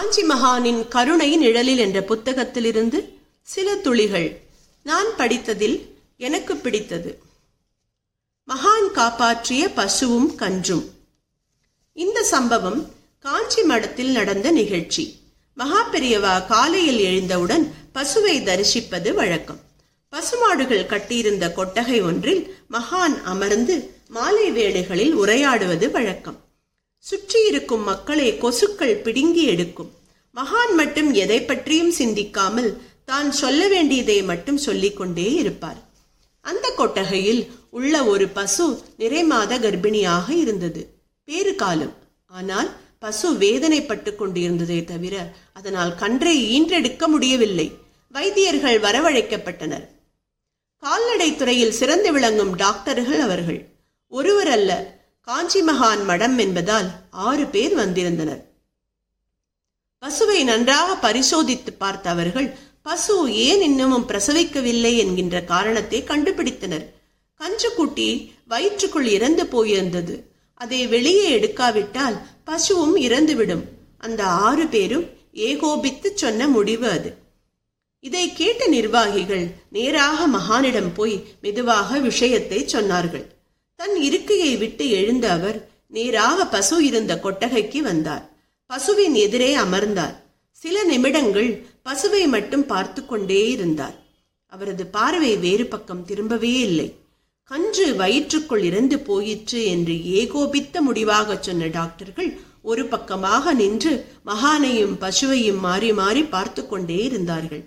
காஞ்சி மகானின் கருணை நிழலில் என்ற புத்தகத்திலிருந்து சில துளிகள் நான் படித்ததில் எனக்கு பிடித்தது. மகான் காப்பாற்றிய பசுவும் கன்றும். இந்த சம்பவம் காஞ்சி மடத்தில் நடந்த நிகழ்ச்சி. மகா பெரியவா காலையில் எழுந்தவுடன் பசுவை தரிசிப்பது வழக்கம். பசுமாடுகள் கட்டியிருந்த கொட்டகை ஒன்றில் மகான் அமர்ந்து மாலை வேளைகளில் உரையாடுவது வழக்கம். சுற்றியிருக்கும் மக்களை கொசுக்கள் பிடுங்கி எடுக்கும். மகான் மட்டும் எதை பற்றியும் சிந்திக்காமல் தான் சொல்ல வேண்டியதை மட்டும் சொல்லிக் கொண்டே இருப்பார். அந்த கொட்டகையில் உள்ள ஒரு பசு நிறைமாத கர்ப்பிணியாக இருந்தது. பேறு காலம். ஆனால் பசு வேதனைப்பட்டு கொண்டிருந்ததே தவிர அதனால் கன்றை ஈன்றெடுக்க முடியவில்லை. வைத்தியர்கள் வரவழைக்கப்பட்டனர். கால்நடை துறையில் சிறந்து விளங்கும் டாக்டர்கள் அவர்கள். ஒருவர் அல்ல காஞ்சி மகான் மடம் என்பதால் ஆறு பேர் வந்திருந்தனர். பசுவை நன்றாக பரிசோதித்து பார்த்த அவர்கள் பசு ஏன் இன்னமும் பிரசவிக்கவில்லை? என்கின்ற காரணத்தை கண்டுபிடித்தனர். கஞ்சுக்குட்டி வயிற்றுக்குள் இறந்து போயிருந்தது. அதை வெளியே எடுக்காவிட்டால் பசுவும் இறந்துவிடும். அந்த ஆறு பேரும் ஏகோபித்து சொன்ன முடிவு அது. இதை கேட்ட நிர்வாகிகள் நேராக மகானிடம் போய் மெதுவாக விஷயத்தை சொன்னார்கள். தன் இருக்கையை விட்டு எழுந்த அவர் நேராக பசு இருந்த கொட்டகைக்கு வந்தார். பசுவின் எதிரே அமர்ந்தார். சில நிமிடங்கள் பசுவை மட்டும் பார்த்து கொண்டே இருந்தார். அவரது பார்வை வேறு பக்கம் திரும்பவே இல்லை. கன்று வயிற்றுக்குள் இறந்து போயிற்று என்று ஏகோபித்த முடிவாக சொன்ன டாக்டர்கள் ஒரு பக்கமாக நின்று மகானையும் பசுவையும் மாறி மாறி பார்த்து கொண்டே இருந்தார்கள்.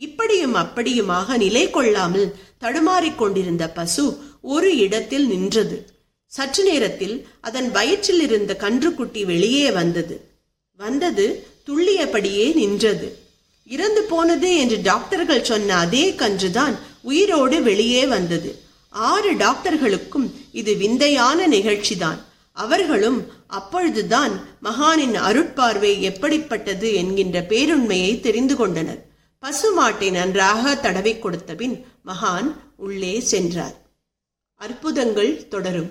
இப்படியும் அப்படியுமாக நிலை கொள்ளாமல் தடுமாறிக் கொண்டிருந்த பசு ஒரு இடத்தில் நின்றது. சற்று நேரத்தில் அதன் வயிற்றில் இருந்த கன்றுக்குட்டி வெளியே வந்தது. வந்தது துள்ளியபடியே நின்றது. இறந்து போனது என்று டாக்டர்கள் சொன்ன அதே கன்றுதான் உயிரோடு வெளியே வந்தது. ஆறு டாக்டர்களுக்கும் இது விந்தையான நிகழ்ச்சிதான். அவர்களும் அப்பொழுதுதான் மகானின் அருட்பார்வை எப்படிப்பட்டது என்கின்ற பேருண்மையை தெரிந்து கொண்டனர். பசுமாட்டை நன்றாக தடவி கொடுத்தபின் மகான் உள்ளே சென்றார். அற்புதங்கள் தொடரும்.